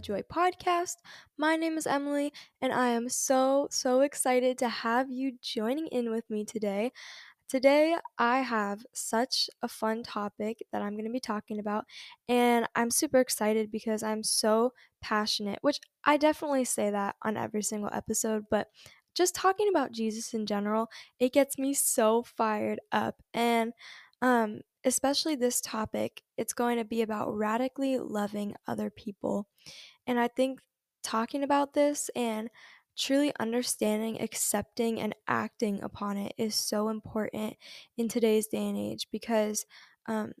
Joy podcast. My name is Emily, and I am so, so excited to have you joining in with me today. Today, I have such a fun topic that I'm going to be talking about, and I'm super excited because I'm so passionate, which I definitely say that on every single episode, but just talking about Jesus in general, it gets me so fired up. And um, especially this topic, it's going to be about radically loving other people. And I think talking about this and truly understanding, accepting, and acting upon it is so important in today's day and age because um,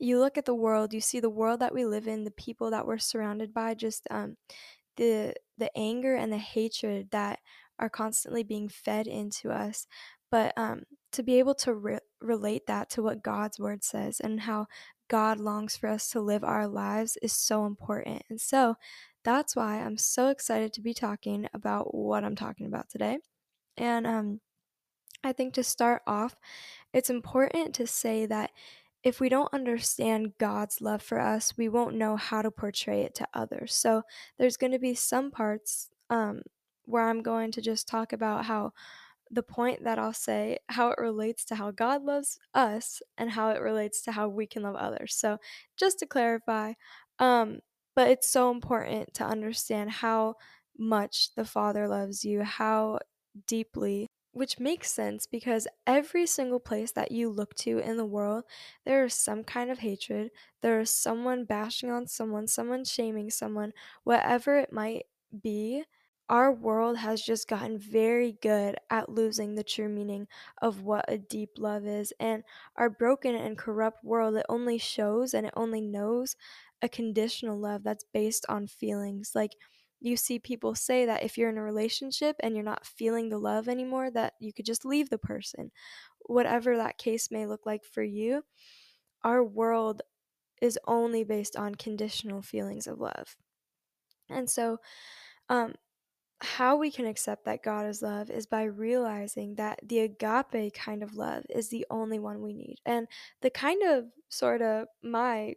you look at the world, you see the world that we live in, the people that we're surrounded by, just um, the the anger and the hatred that are constantly being fed into us. But um, to be able to re- relate that to what God's word says and how God longs for us to live our lives is so important. And so that's why I'm so excited to be talking about what I'm talking about today. And um, I think to start off, it's important to say that if we don't understand God's love for us, we won't know how to portray it to others. So there's going to be some parts um, where I'm going to just talk about how the point that I'll say, how it relates to how God loves us and how it relates to how we can love others. So just to clarify, um, but it's so important to understand how much the Father loves you, how deeply which makes sense because every single place that you look to in the world, there is some kind of hatred. There is someone bashing on someone, someone shaming someone, whatever it might be. Our world has just gotten very good at losing the true meaning of what a deep love is. And our broken and corrupt world, it only shows and it only knows a conditional love that's based on feelings. Like, you see people say that if you're in a relationship and you're not feeling the love anymore, that you could just leave the person. Whatever that case may look like for you, our world is only based on conditional feelings of love. And so, um, how we can accept that God is love is by realizing that the agape kind of love is the only one we need. And the kind of sort of my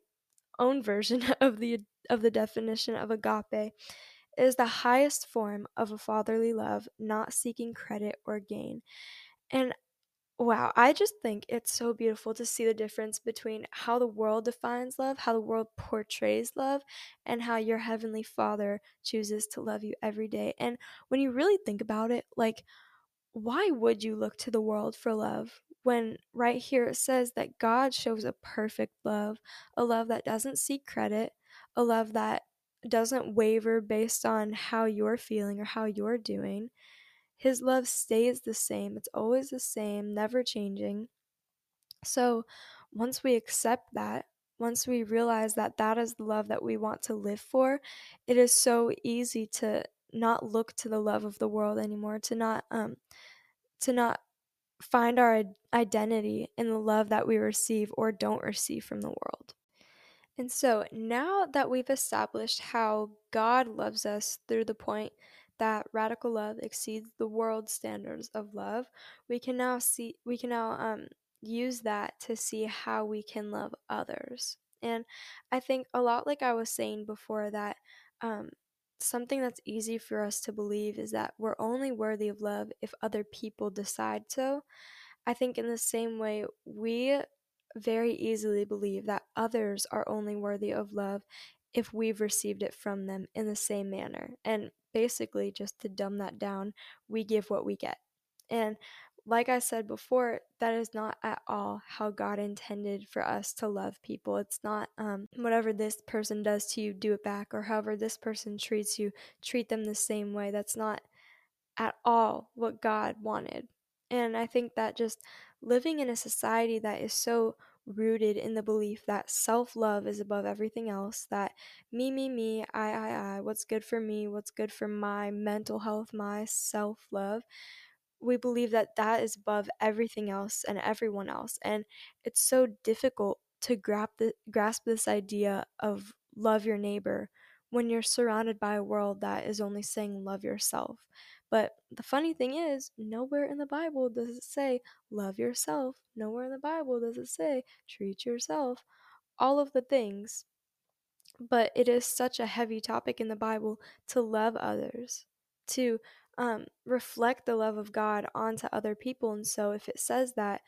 own version of the of the definition of agape is the highest form of a fatherly love, not seeking credit or gain. And wow, I just think it's so beautiful to see the difference between how the world defines love, how the world portrays love, and how your heavenly Father chooses to love you every day. And when you really think about it, like, why would you look to the world for love? When right here it says that God shows a perfect love, a love that doesn't seek credit, a love that doesn't waver based on how you're feeling or how you're doing. His love stays the same, it's always the same, never changing. So, once we accept that, once we realize that that is the love that we want to live for, it is so easy to not look to the love of the world anymore, to not um to not find our identity in the love that we receive or don't receive from the world. And so now that we've established how God loves us through the point that radical love exceeds the world's standards of love, we can now see we can now um, use that to see how we can love others. And I think a lot like I was saying before that um, something that's easy for us to believe is that we're only worthy of love if other people decide so. I think in the same way we very easily believe that others are only worthy of love if we've received it from them in the same manner. And basically, just to dumb that down, we give what we get. And like I said before, that is not at all how God intended for us to love people. It's not um, whatever this person does to you, do it back, or however this person treats you, treat them the same way. That's not at all what God wanted. And I think that just living in a society that is so rooted in the belief that self love is above everything else, that me, me, me, I, I, I, what's good for me, what's good for my mental health, my self love, we believe that that is above everything else and everyone else. And it's so difficult to grasp, the, grasp this idea of love your neighbor when you're surrounded by a world that is only saying love yourself. But the funny thing is, nowhere in the Bible does it say love yourself. Nowhere in the Bible does it say treat yourself. All of the things. but it is such a heavy topic in the Bible to love others, to um, reflect the love of God onto other people. And so, if it says that,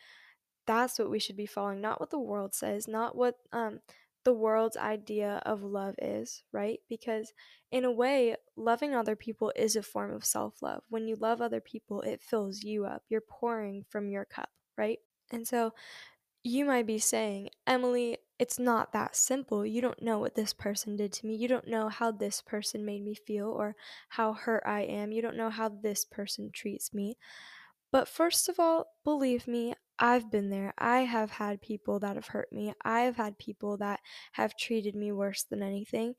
that's what we should be following, not what the world says, not what um, the world's idea of love is, right? Because in a way, loving other people is a form of self love. When you love other people, it fills you up. You're pouring from your cup, right? And so you might be saying, Emily, it's not that simple. You don't know what this person did to me. You don't know how this person made me feel or how hurt I am. You don't know how this person treats me. But first of all, believe me, I've been there. I have had people that have hurt me. I have had people that have treated me worse than anything.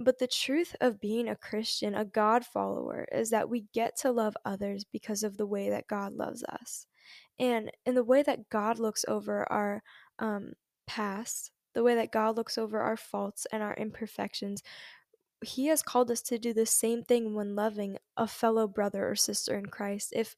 But the truth of being a Christian, a God follower, is that we get to love others because of the way that God loves us. And in the way that God looks over our um, past, the way that God looks over our faults and our imperfections, He has called us to do the same thing when loving a fellow brother or sister in Christ. If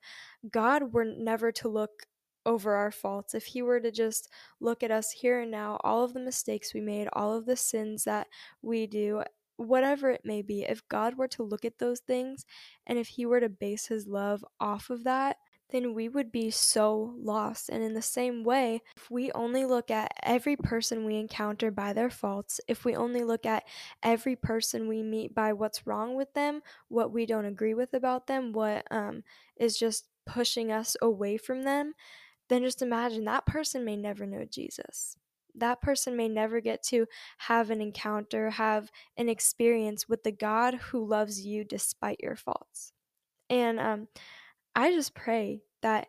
God were never to look over our faults, if He were to just look at us here and now, all of the mistakes we made, all of the sins that we do, whatever it may be, if God were to look at those things and if He were to base His love off of that, then we would be so lost. And in the same way, if we only look at every person we encounter by their faults, if we only look at every person we meet by what's wrong with them, what we don't agree with about them, what um, is just pushing us away from them, then just imagine that person may never know Jesus. That person may never get to have an encounter, have an experience with the God who loves you despite your faults. And um, I just pray that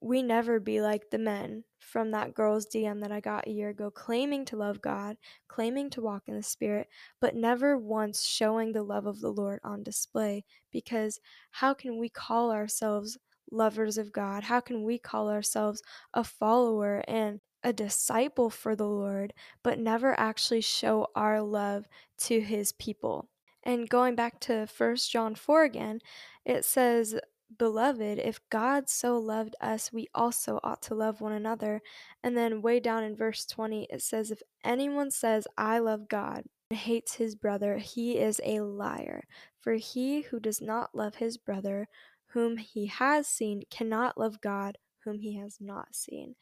we never be like the men from that girl's DM that I got a year ago, claiming to love God, claiming to walk in the Spirit, but never once showing the love of the Lord on display. Because how can we call ourselves lovers of God? How can we call ourselves a follower and a disciple for the Lord, but never actually show our love to His people? And going back to 1 John 4 again, it says, Beloved, if God so loved us, we also ought to love one another. And then, way down in verse 20, it says, If anyone says, I love God, and hates his brother, he is a liar. For he who does not love his brother, whom he has seen, cannot love God, whom he has not seen.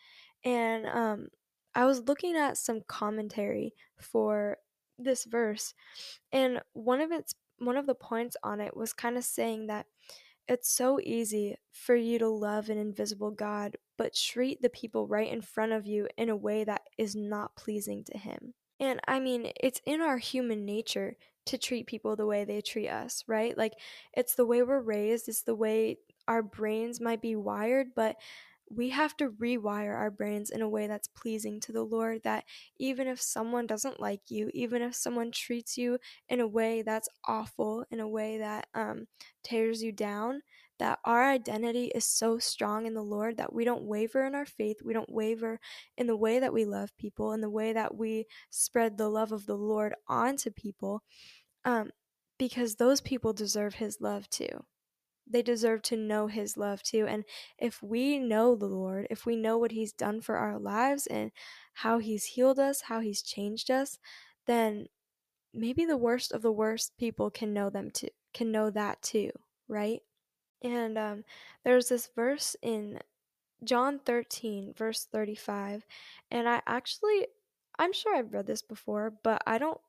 And um, I was looking at some commentary for this verse, and one of its one of the points on it was kind of saying that it's so easy for you to love an invisible God, but treat the people right in front of you in a way that is not pleasing to Him. And I mean, it's in our human nature to treat people the way they treat us, right? Like, it's the way we're raised, it's the way our brains might be wired, but we have to rewire our brains in a way that's pleasing to the Lord. That even if someone doesn't like you, even if someone treats you in a way that's awful, in a way that um, tears you down, that our identity is so strong in the Lord that we don't waver in our faith. We don't waver in the way that we love people, in the way that we spread the love of the Lord onto people, um, because those people deserve His love too they deserve to know his love too. And if we know the Lord, if we know what he's done for our lives and how he's healed us, how he's changed us, then maybe the worst of the worst people can know them too, can know that too, right? And um, there's this verse in John 13, verse 35, and I actually, I'm sure I've read this before, but I don't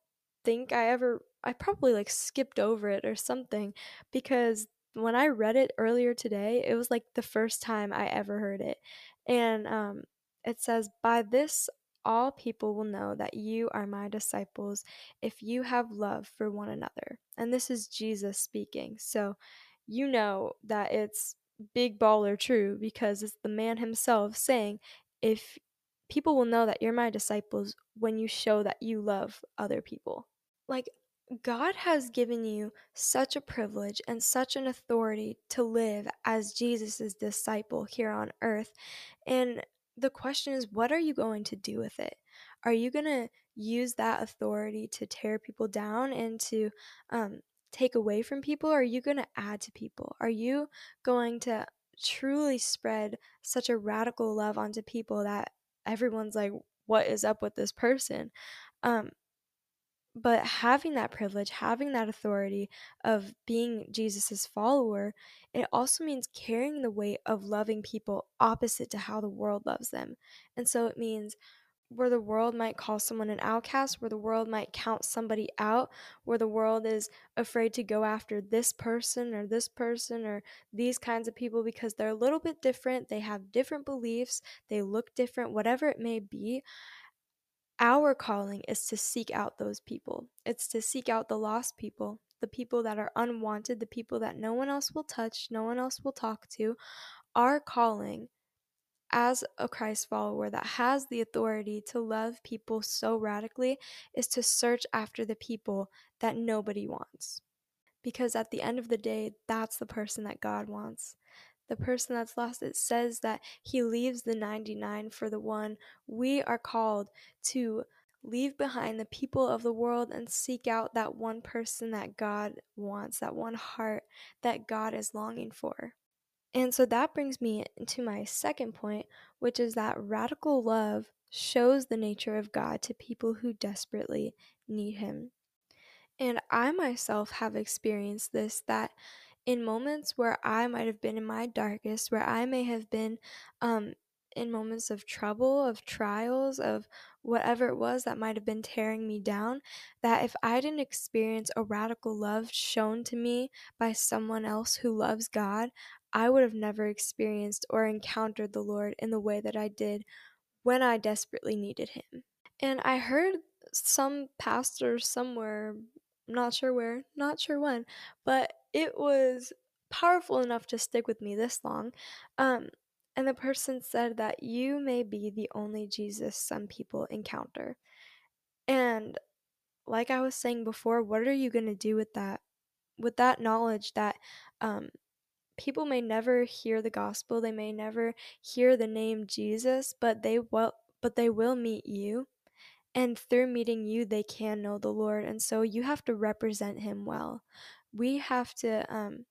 think I ever, I probably like skipped over it or something because when I read it earlier today, it was like the first time I ever heard it. And um, it says, By this all people will know that you are my disciples if you have love for one another. And this is Jesus speaking. So you know that it's big baller true because it's the man himself saying, If people will know that you're my disciples when you show that you love other people. Like, God has given you such a privilege and such an authority to live as Jesus' disciple here on earth. And the question is, what are you going to do with it? Are you going to use that authority to tear people down and to um, take away from people? Are you going to add to people? Are you going to truly spread such a radical love onto people that everyone's like, what is up with this person? Um, but having that privilege, having that authority of being Jesus's follower, it also means carrying the weight of loving people opposite to how the world loves them. And so it means where the world might call someone an outcast, where the world might count somebody out, where the world is afraid to go after this person or this person or these kinds of people because they're a little bit different, they have different beliefs, they look different, whatever it may be. Our calling is to seek out those people. It's to seek out the lost people, the people that are unwanted, the people that no one else will touch, no one else will talk to. Our calling as a Christ follower that has the authority to love people so radically is to search after the people that nobody wants. Because at the end of the day, that's the person that God wants the person that's lost, it says that he leaves the 99 for the one. We are called to leave behind the people of the world and seek out that one person that God wants, that one heart that God is longing for. And so that brings me to my second point, which is that radical love shows the nature of God to people who desperately need Him. And I myself have experienced this that in moments where I might have been in my darkest, where I may have been um, in moments of trouble, of trials, of whatever it was that might have been tearing me down, that if I didn't experience a radical love shown to me by someone else who loves God, I would have never experienced or encountered the Lord in the way that I did when I desperately needed Him. And I heard some pastor somewhere, not sure where, not sure when, but it was powerful enough to stick with me this long. Um, and the person said that you may be the only Jesus some people encounter. And like I was saying before, what are you going to do with that? With that knowledge that um, people may never hear the gospel, they may never hear the name Jesus, but they will, but they will meet you. And through meeting you, they can know the Lord. And so you have to represent him well we have to um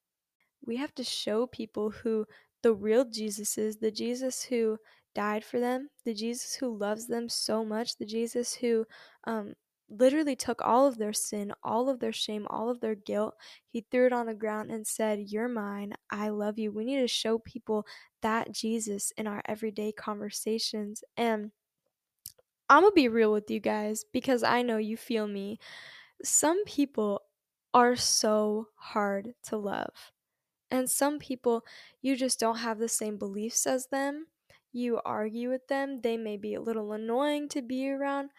we have to show people who the real Jesus is, the Jesus who died for them, the Jesus who loves them so much, the Jesus who um literally took all of their sin, all of their shame, all of their guilt. He threw it on the ground and said, You're mine. I love you. We need to show people that Jesus in our everyday conversations. And I'm going to be real with you guys because I know you feel me. Some people are so hard to love. And some people, you just don't have the same beliefs as them. You argue with them. They may be a little annoying to be around.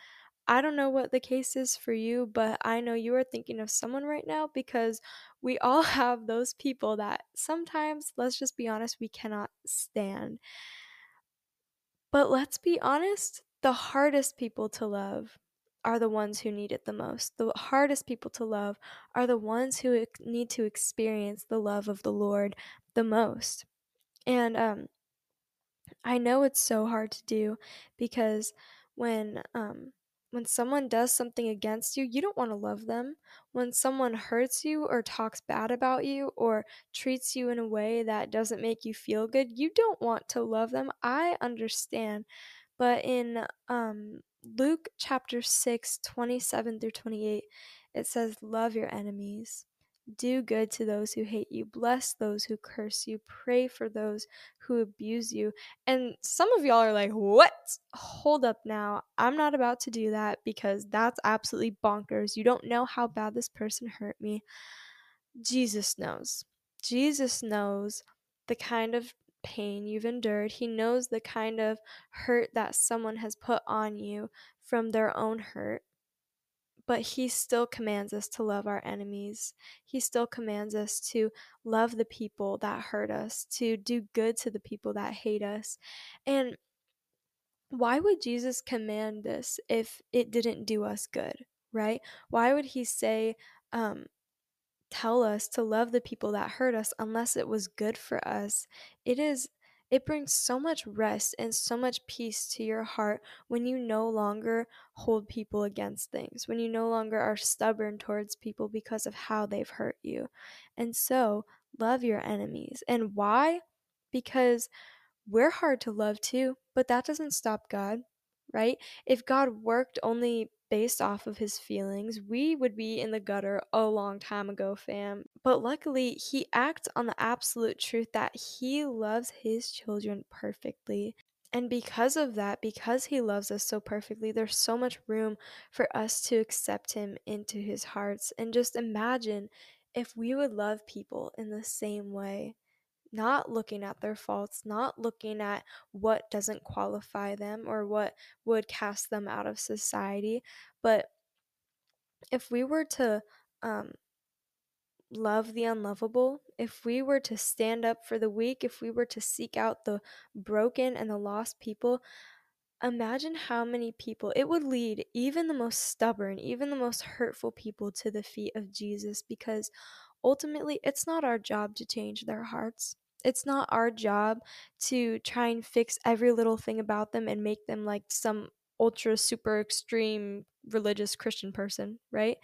I don't know what the case is for you, but I know you are thinking of someone right now because we all have those people that sometimes, let's just be honest, we cannot stand. But let's be honest, the hardest people to love are the ones who need it the most. The hardest people to love are the ones who need to experience the love of the Lord the most. And um, I know it's so hard to do because when um, when someone does something against you, you don't want to love them. When someone hurts you or talks bad about you or treats you in a way that doesn't make you feel good, you don't want to love them. I understand. But in um, Luke chapter 6, 27 through 28, it says, Love your enemies. Do good to those who hate you. Bless those who curse you. Pray for those who abuse you. And some of y'all are like, What? Hold up now. I'm not about to do that because that's absolutely bonkers. You don't know how bad this person hurt me. Jesus knows. Jesus knows the kind of pain you've endured. He knows the kind of hurt that someone has put on you from their own hurt. But he still commands us to love our enemies. He still commands us to love the people that hurt us, to do good to the people that hate us. And why would Jesus command this if it didn't do us good, right? Why would he say, um, tell us to love the people that hurt us unless it was good for us. It is it brings so much rest and so much peace to your heart when you no longer hold people against things, when you no longer are stubborn towards people because of how they've hurt you. And so, love your enemies. And why? Because we're hard to love too, but that doesn't stop God, right? If God worked only based off of his feelings, we would be in the gutter a long time ago, fam. But luckily, he acts on the absolute truth that he loves his children perfectly. And because of that, because he loves us so perfectly, there's so much room for us to accept him into his hearts. And just imagine if we would love people in the same way not looking at their faults, not looking at what doesn't qualify them or what would cast them out of society. But if we were to um, love the unlovable, if we were to stand up for the weak, if we were to seek out the broken and the lost people, imagine how many people it would lead, even the most stubborn, even the most hurtful people, to the feet of Jesus because ultimately it's not our job to change their hearts. It's not our job to try and fix every little thing about them and make them like some ultra super extreme religious Christian person, right?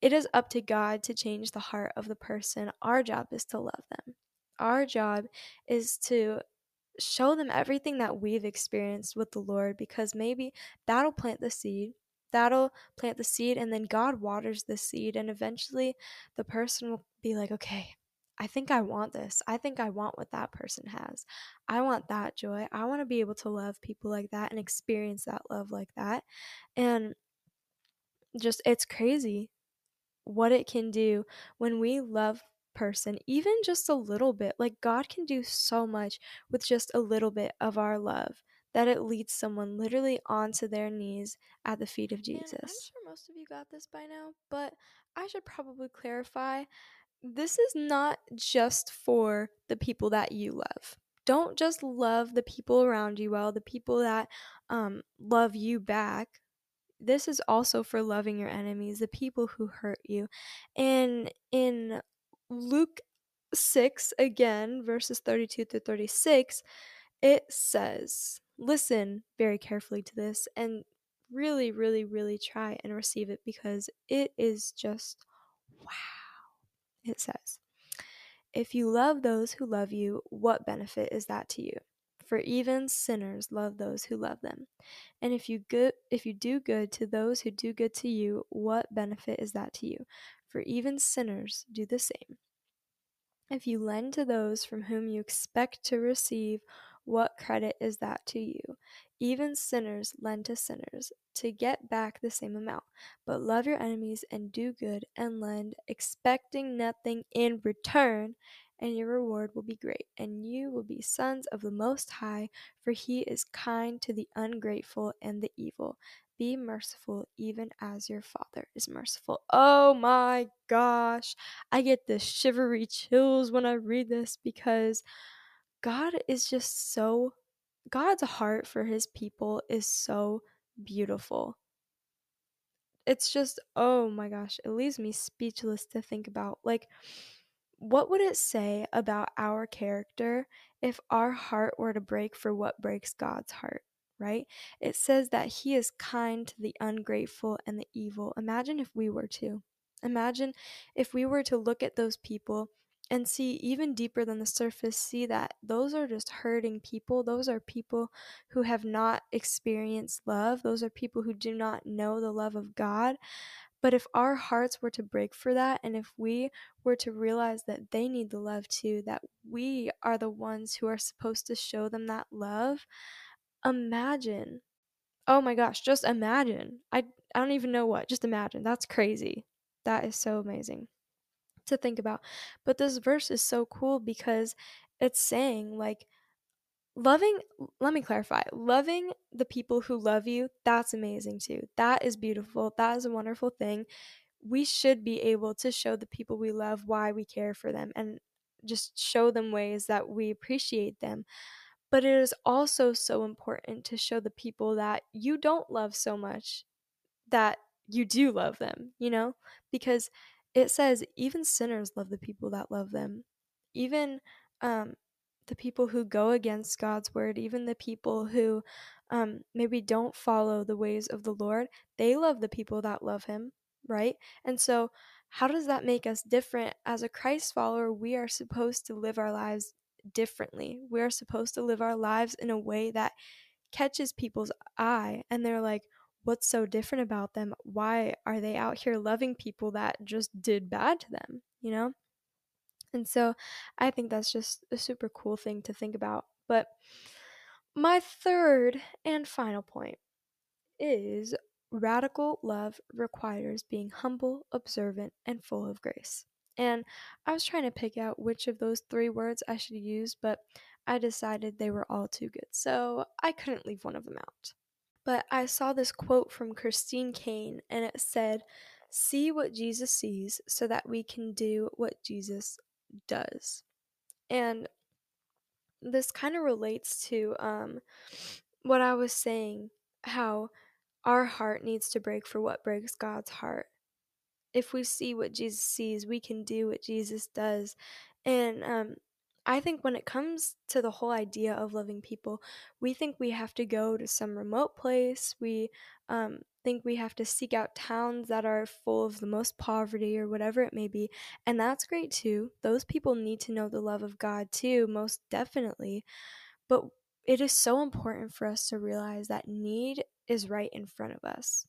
It is up to God to change the heart of the person. Our job is to love them. Our job is to show them everything that we've experienced with the Lord because maybe that'll plant the seed. That'll plant the seed, and then God waters the seed, and eventually the person will be like, okay, I think I want this. I think I want what that person has. I want that joy. I want to be able to love people like that and experience that love like that. And just, it's crazy what it can do when we love person even just a little bit like god can do so much with just a little bit of our love that it leads someone literally onto their knees at the feet of jesus and i'm sure most of you got this by now but i should probably clarify this is not just for the people that you love. Don't just love the people around you well, the people that um, love you back. This is also for loving your enemies, the people who hurt you. And in Luke 6, again, verses 32 to 36, it says, Listen very carefully to this and really, really, really try and receive it because it is just wow it says, If you love those who love you, what benefit is that to you? For even sinners love those who love them. And if you good if you do good to those who do good to you, what benefit is that to you? For even sinners do the same. If you lend to those from whom you expect to receive, what credit is that to you? Even sinners lend to sinners to get back the same amount. But love your enemies and do good and lend, expecting nothing in return, and your reward will be great, and you will be sons of the Most High, for He is kind to the ungrateful and the evil. Be merciful, even as your Father is merciful. Oh my gosh, I get the shivery chills when I read this because God is just so, God's heart for his people is so beautiful. It's just, oh my gosh, it leaves me speechless to think about. Like, what would it say about our character if our heart were to break for what breaks God's heart? Right? It says that He is kind to the ungrateful and the evil. Imagine if we were to. Imagine if we were to look at those people and see even deeper than the surface, see that those are just hurting people. Those are people who have not experienced love. Those are people who do not know the love of God. But if our hearts were to break for that, and if we were to realize that they need the love too, that we are the ones who are supposed to show them that love, imagine. Oh my gosh, just imagine. I, I don't even know what. Just imagine. That's crazy. That is so amazing to think about. But this verse is so cool because it's saying, like, loving, let me clarify, loving the people who love you, that's amazing too. That is beautiful. That is a wonderful thing. We should be able to show the people we love why we care for them and just show them ways that we appreciate them. But it is also so important to show the people that you don't love so much that you do love them, you know? Because it says even sinners love the people that love them. Even um, the people who go against God's word, even the people who um, maybe don't follow the ways of the Lord, they love the people that love Him, right? And so, how does that make us different? As a Christ follower, we are supposed to live our lives differently. We are supposed to live our lives in a way that catches people's eye and they're like, what's so different about them? Why are they out here loving people that just did bad to them, you know? And so I think that's just a super cool thing to think about. But my third and final point is radical love requires being humble, observant, and full of grace. And I was trying to pick out which of those three words I should use, but I decided they were all too good, so I couldn't leave one of them out. But I saw this quote from Christine Caine, and it said, See what Jesus sees so that we can do what Jesus does. And this kind of relates to um, what I was saying how our heart needs to break for what breaks God's heart. If we see what Jesus sees, we can do what Jesus does. And um, I think when it comes to the whole idea of loving people, we think we have to go to some remote place. We um, think we have to seek out towns that are full of the most poverty or whatever it may be. And that's great too. Those people need to know the love of God too, most definitely. But it is so important for us to realize that need is right in front of us.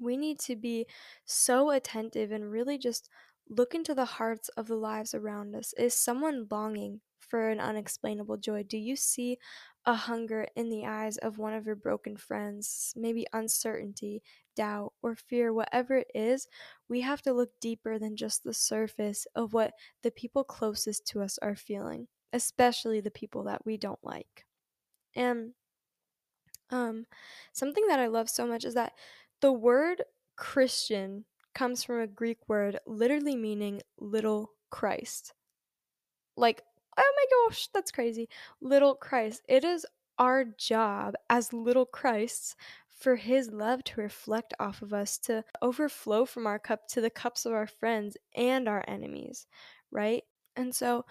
We need to be so attentive and really just look into the hearts of the lives around us. Is someone longing for an unexplainable joy? Do you see a hunger in the eyes of one of your broken friends? Maybe uncertainty, doubt, or fear, whatever it is, we have to look deeper than just the surface of what the people closest to us are feeling, especially the people that we don't like. And um, something that I love so much is that the word Christian comes from a Greek word literally meaning little Christ. Like, oh my gosh, that's crazy. Little Christ. It is our job as little Christs for his love to reflect off of us, to overflow from our cup to the cups of our friends and our enemies, right? And so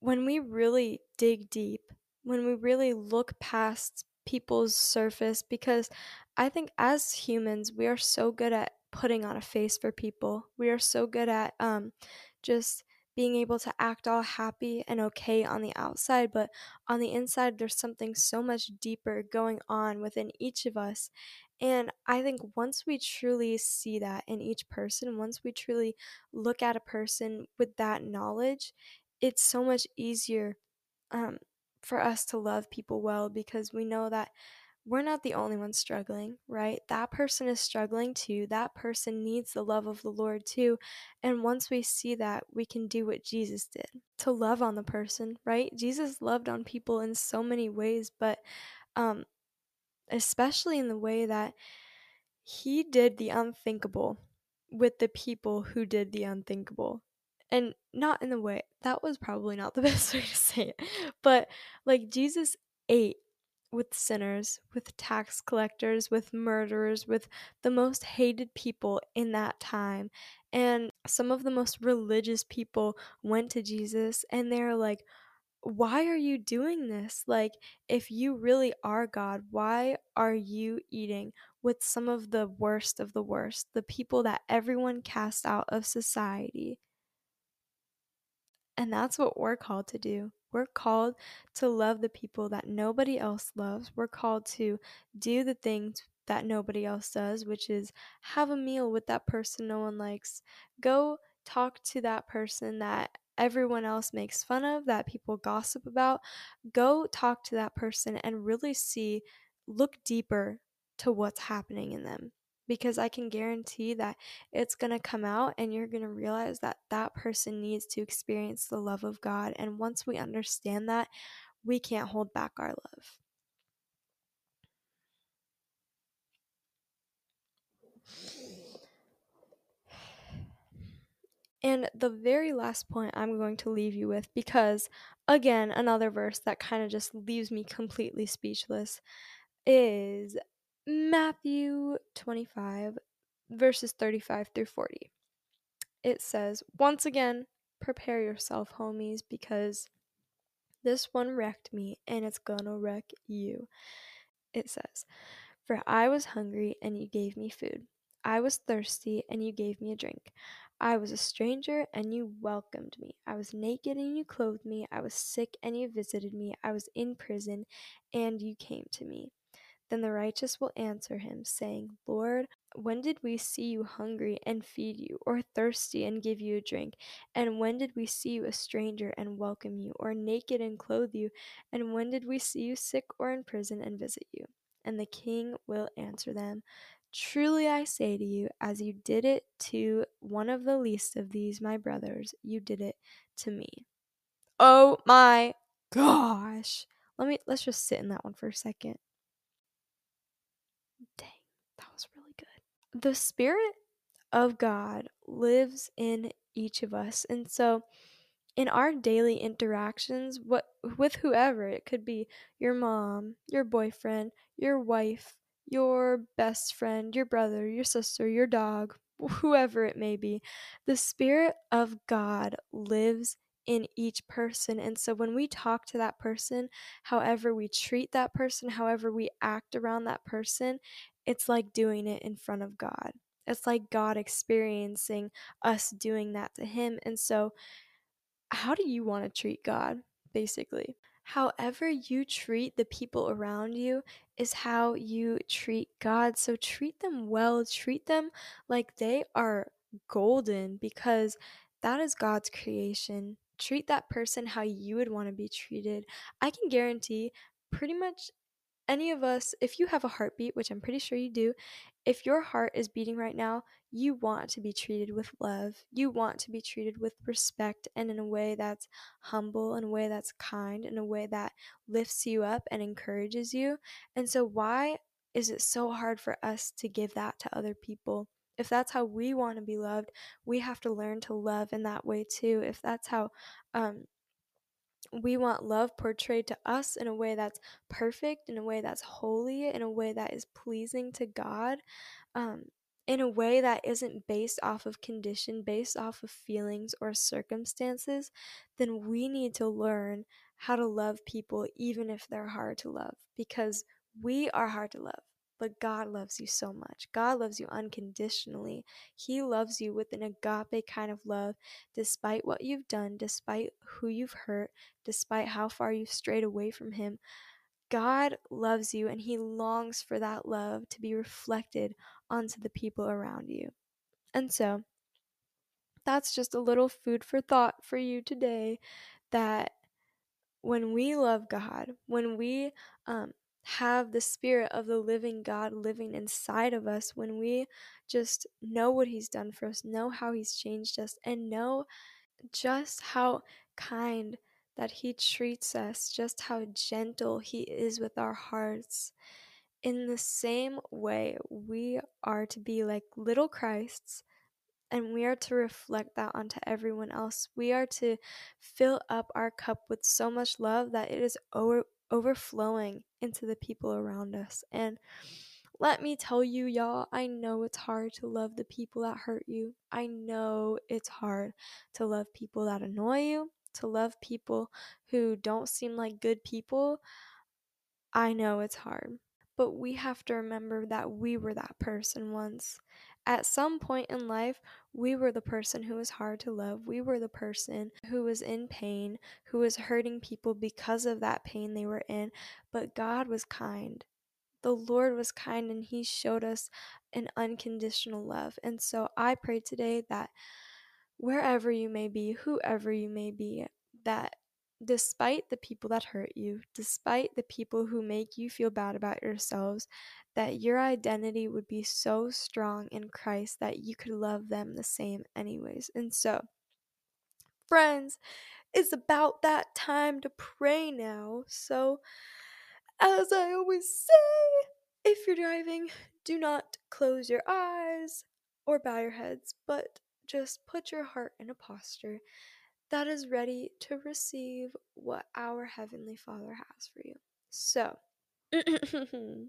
when we really dig deep, when we really look past people's surface, because I think as humans, we are so good at putting on a face for people. We are so good at um, just being able to act all happy and okay on the outside, but on the inside, there's something so much deeper going on within each of us. And I think once we truly see that in each person, once we truly look at a person with that knowledge, it's so much easier um, for us to love people well because we know that we're not the only ones struggling, right? That person is struggling too. That person needs the love of the Lord too. And once we see that, we can do what Jesus did to love on the person, right? Jesus loved on people in so many ways, but um, especially in the way that he did the unthinkable with the people who did the unthinkable and not in the way that was probably not the best way to say it but like jesus ate with sinners with tax collectors with murderers with the most hated people in that time and some of the most religious people went to jesus and they're like why are you doing this? Like, if you really are God, why are you eating with some of the worst of the worst, the people that everyone cast out of society? And that's what we're called to do. We're called to love the people that nobody else loves. We're called to do the things that nobody else does, which is have a meal with that person no one likes. Go talk to that person that everyone else makes fun of, that people gossip about. Go talk to that person and really see, look deeper to what's happening in them because I can guarantee that it's going to come out and you're going to realize that that person needs to experience the love of God. And once we understand that, we can't hold back our love. And the very last point I'm going to leave you with, because again, another verse that kind of just leaves me completely speechless, is Matthew 25, verses 35 through 40. It says, Once again, prepare yourself, homies, because this one wrecked me and it's gonna wreck you. It says, For I was hungry and you gave me food. I was thirsty and you gave me a drink. I was a stranger and you welcomed me. I was naked and you clothed me. I was sick and you visited me. I was in prison and you came to me. Then the righteous will answer him, saying, Lord, when did we see you hungry and feed you, or thirsty and give you a drink? And when did we see you a stranger and welcome you, or naked and clothe you? And when did we see you sick or in prison and visit you? And the king will answer them, Truly I say to you, as you did it to one of the least of these my brothers, you did it to me. Oh my gosh. Let me let's just sit in that one for a second. That was really good. The spirit of God lives in each of us. And so in our daily interactions what with whoever, it could be your mom, your boyfriend, your wife, your best friend, your brother, your sister, your dog, whoever it may be, the Spirit of God lives in each person. And so when we talk to that person, however we treat that person, however we act around that person, it's like doing it in front of God. It's like God experiencing us doing that to Him. And so, how do you want to treat God, basically? However, you treat the people around you is how you treat God. So treat them well, treat them like they are golden because that is God's creation. Treat that person how you would want to be treated. I can guarantee pretty much any of us, if you have a heartbeat, which I'm pretty sure you do, if your heart is beating right now, you want to be treated with love. You want to be treated with respect and in a way that's humble, in a way that's kind, in a way that lifts you up and encourages you. And so, why is it so hard for us to give that to other people? If that's how we want to be loved, we have to learn to love in that way too. If that's how um, we want love portrayed to us in a way that's perfect, in a way that's holy, in a way that is pleasing to God, um, in a way that isn't based off of condition, based off of feelings or circumstances, then we need to learn how to love people even if they're hard to love because we are hard to love. But God loves you so much. God loves you unconditionally. He loves you with an agape kind of love, despite what you've done, despite who you've hurt, despite how far you've strayed away from Him. God loves you and He longs for that love to be reflected onto the people around you. And so, that's just a little food for thought for you today that when we love God, when we um, have the spirit of the living God living inside of us, when we just know what He's done for us, know how He's changed us, and know just how kind that He treats us, just how gentle He is with our hearts. In the same way, we are to be like little Christs and we are to reflect that onto everyone else. We are to fill up our cup with so much love that it is over- overflowing into the people around us. And let me tell you, y'all, I know it's hard to love the people that hurt you. I know it's hard to love people that annoy you, to love people who don't seem like good people. I know it's hard. But we have to remember that we were that person once. At some point in life, we were the person who was hard to love. We were the person who was in pain, who was hurting people because of that pain they were in. But God was kind. The Lord was kind and He showed us an unconditional love. And so I pray today that wherever you may be, whoever you may be, that despite the people that hurt you, despite the people who make you feel bad about yourselves, that your identity would be so strong in Christ that you could love them the same, anyways. And so, friends, it's about that time to pray now. So, as I always say, if you're driving, do not close your eyes or bow your heads, but just put your heart in a posture that is ready to receive what our Heavenly Father has for you. So,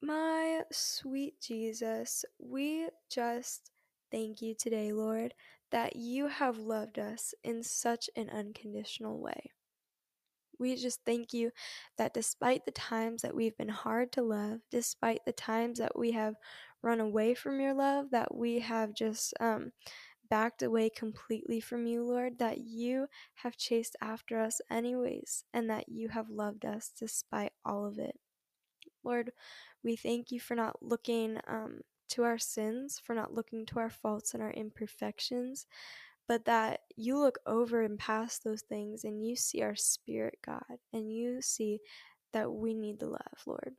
my sweet Jesus, we just thank you today, Lord, that you have loved us in such an unconditional way. We just thank you that despite the times that we've been hard to love, despite the times that we have run away from your love, that we have just um, backed away completely from you, Lord, that you have chased after us anyways, and that you have loved us despite all of it. Lord, we thank you for not looking um, to our sins, for not looking to our faults and our imperfections, but that you look over and past those things and you see our spirit, God, and you see that we need the love, Lord.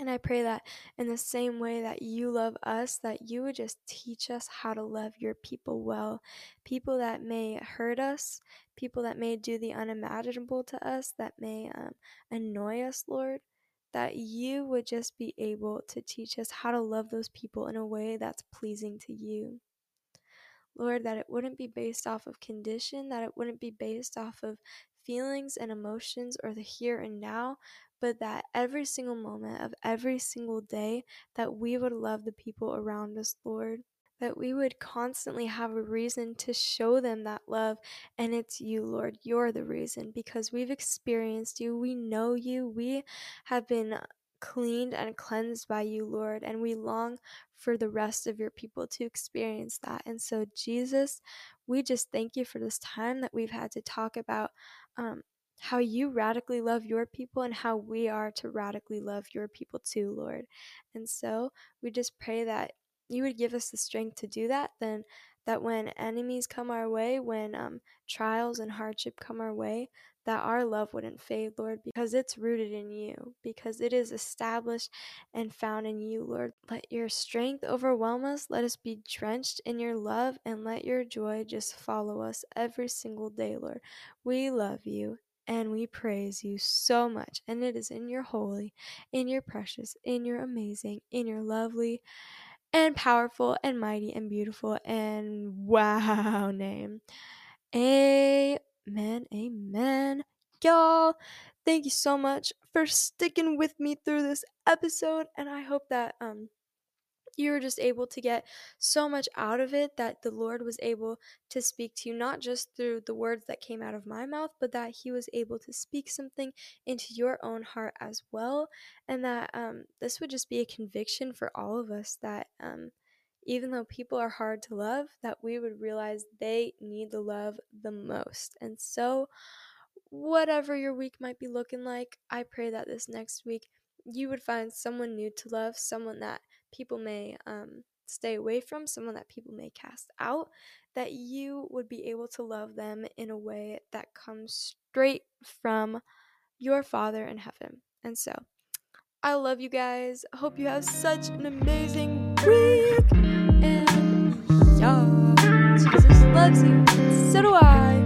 And I pray that in the same way that you love us, that you would just teach us how to love your people well. People that may hurt us, people that may do the unimaginable to us, that may um, annoy us, Lord, that you would just be able to teach us how to love those people in a way that's pleasing to you. Lord, that it wouldn't be based off of condition, that it wouldn't be based off of feelings and emotions or the here and now, but that every single moment of every single day that we would love the people around us, Lord. That we would constantly have a reason to show them that love, and it's you, Lord. You're the reason because we've experienced you, we know you, we have been cleaned and cleansed by you, Lord, and we long for the rest of your people to experience that. And so, Jesus, we just thank you for this time that we've had to talk about um, how you radically love your people and how we are to radically love your people too, Lord. And so we just pray that you would give us the strength to do that, then that when enemies come our way, when um, trials and hardship come our way, that our love wouldn't fade, Lord, because it's rooted in you, because it is established and found in you, Lord. Let your strength overwhelm us. Let us be drenched in your love, and let your joy just follow us every single day, Lord. We love you and we praise you so much. And it is in your holy, in your precious, in your amazing, in your lovely, and powerful, and mighty, and beautiful, and wow name. Amen. Amen. Y'all, thank you so much for sticking with me through this episode. And I hope that um you were just able to get so much out of it that the Lord was able to speak to you, not just through the words that came out of my mouth, but that He was able to speak something into your own heart as well. And that um, this would just be a conviction for all of us that um, even though people are hard to love, that we would realize they need the love the most. And so, whatever your week might be looking like, I pray that this next week you would find someone new to love, someone that people may um, stay away from, someone that people may cast out, that you would be able to love them in a way that comes straight from your Father in heaven. And so, I love you guys. Hope you have such an amazing week. And yeah, Jesus loves you. So do I.